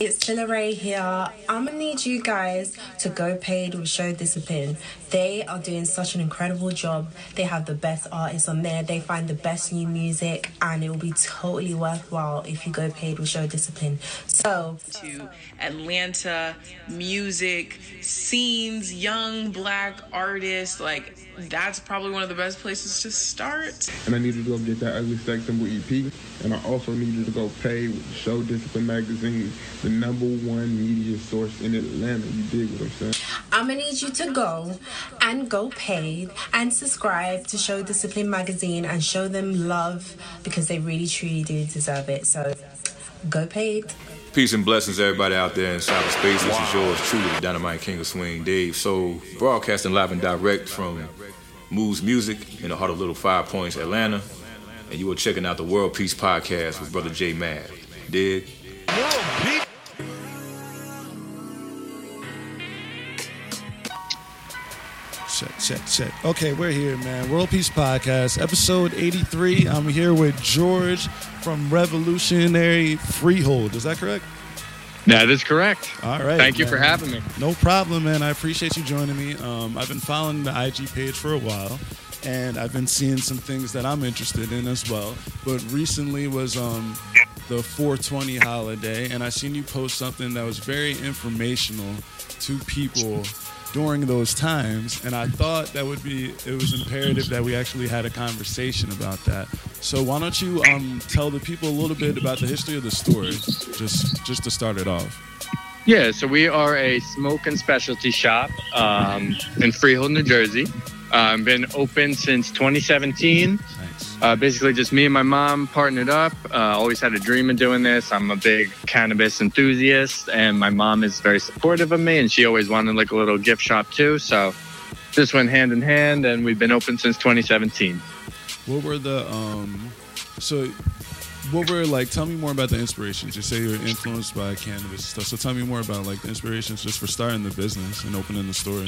It's Chilla Ray here. I'm gonna need you guys to go paid with Show Discipline. They are doing such an incredible job. They have the best artists on there. They find the best new music, and it will be totally worthwhile if you go paid with Show Discipline. So, to Atlanta music scenes, young black artists, like that's probably one of the best places to start. And I needed to go get that ugly sex symbol EP. And I also needed to go pay with Show Discipline magazine, the number one media source in Atlanta. You dig what I'm saying? I'm gonna need you to go and go paid and subscribe to Show Discipline magazine and show them love because they really truly do deserve it. So, go paid. Peace and blessings, everybody out there in cyberspace. This is yours truly, the Dynamite King of Swing, Dave. So, broadcasting live and direct from Moods Music in the heart of Little Five Points, Atlanta. And you are checking out the World Peace Podcast with Brother J Mad. Dig? World Peace. Check, check, check. Okay, we're here, man. World Peace Podcast, episode 83. I'm here with George from Revolution Freehold. Is that correct? That is correct. All right. Thank you man. for having me. No problem, man. I appreciate you joining me. Um, I've been following the IG page for a while, and I've been seeing some things that I'm interested in as well. But recently was um, the 420 holiday, and I seen you post something that was very informational to people during those times and i thought that would be it was imperative that we actually had a conversation about that. So why don't you um, tell the people a little bit about the history of the store just just to start it off. Yeah so we are a smoke and specialty shop um, in freehold new jersey. Um, been open since 2017 uh, basically, just me and my mom partnered up. Uh, always had a dream of doing this. I'm a big cannabis enthusiast, and my mom is very supportive of me, and she always wanted like a little gift shop too. So this went hand in hand, and we've been open since 2017. What were the um? So what were like tell me more about the inspirations you say you're influenced by cannabis stuff so tell me more about like the inspirations just for starting the business and opening the store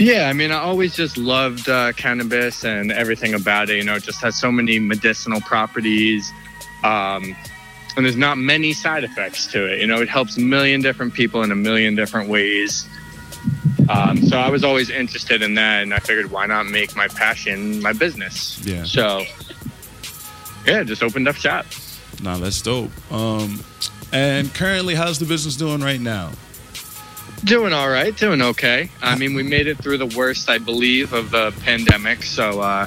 yeah, I mean, I always just loved uh, cannabis and everything about it. You know, it just has so many medicinal properties. Um, and there's not many side effects to it. You know, it helps a million different people in a million different ways. Um, so I was always interested in that, and I figured, why not make my passion my business? Yeah. So, yeah, just opened up shop. Nah, that's dope. Um, and currently, how's the business doing right now? Doing all right, doing okay. I mean, we made it through the worst, I believe, of the pandemic. So, uh,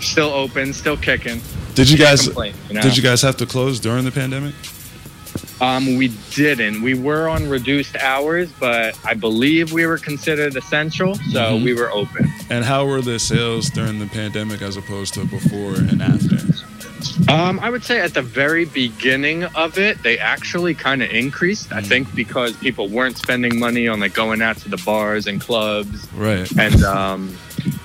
still open, still kicking. Did you guys? You know? Did you guys have to close during the pandemic? Um, we didn't. We were on reduced hours, but I believe we were considered essential, so mm-hmm. we were open. And how were the sales during the pandemic as opposed to before and after? Um, I would say at the very beginning of it, they actually kind of increased. I think because people weren't spending money on like going out to the bars and clubs, right? And um,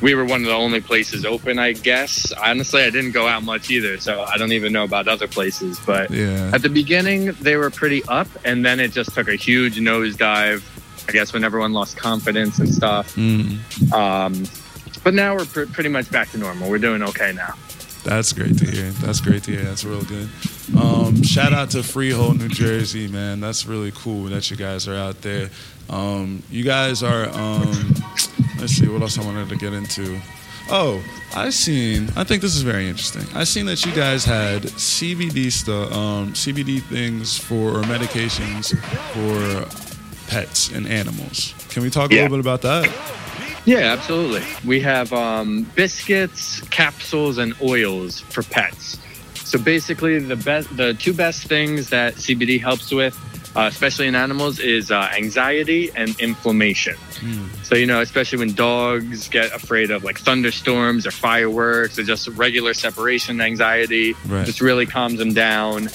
we were one of the only places open, I guess. Honestly, I didn't go out much either, so I don't even know about other places. But yeah. at the beginning, they were pretty up, and then it just took a huge nosedive. I guess when everyone lost confidence and stuff. Mm. Um, but now we're pr- pretty much back to normal. We're doing okay now. That's great to hear. That's great to hear. That's real good. Um, shout out to Freehold, New Jersey, man. That's really cool that you guys are out there. Um, you guys are. Let's see what else I wanted to get into. Oh, I seen. I think this is very interesting. I seen that you guys had CBD stuff, um, CBD things for or medications for pets and animals. Can we talk yeah. a little bit about that? Yeah, absolutely. We have um, biscuits, capsules, and oils for pets. So basically, the best, the two best things that CBD helps with, uh, especially in animals, is uh, anxiety and inflammation. Mm. So you know, especially when dogs get afraid of like thunderstorms or fireworks or just regular separation anxiety, right. just really calms them down.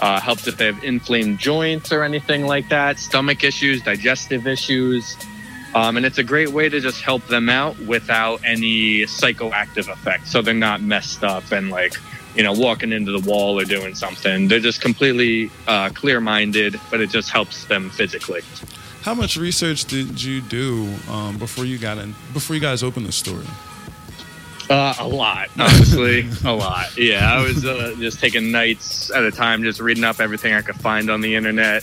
Uh, helps if they have inflamed joints or anything like that, stomach issues, digestive issues. Um, and it's a great way to just help them out without any psychoactive effects. So they're not messed up and like, you know, walking into the wall or doing something. They're just completely uh, clear minded, but it just helps them physically. How much research did you do um, before you got in, before you guys opened the store? Uh, a lot, honestly, a lot. Yeah, I was uh, just taking nights at a time, just reading up everything I could find on the internet.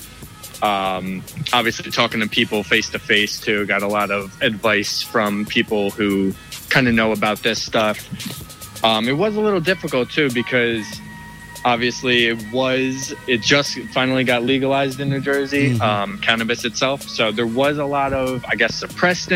Um, obviously, talking to people face to face too. Got a lot of advice from people who kind of know about this stuff. Um, it was a little difficult too because obviously it was it just finally got legalized in New Jersey, um, cannabis itself. So there was a lot of I guess suppressed information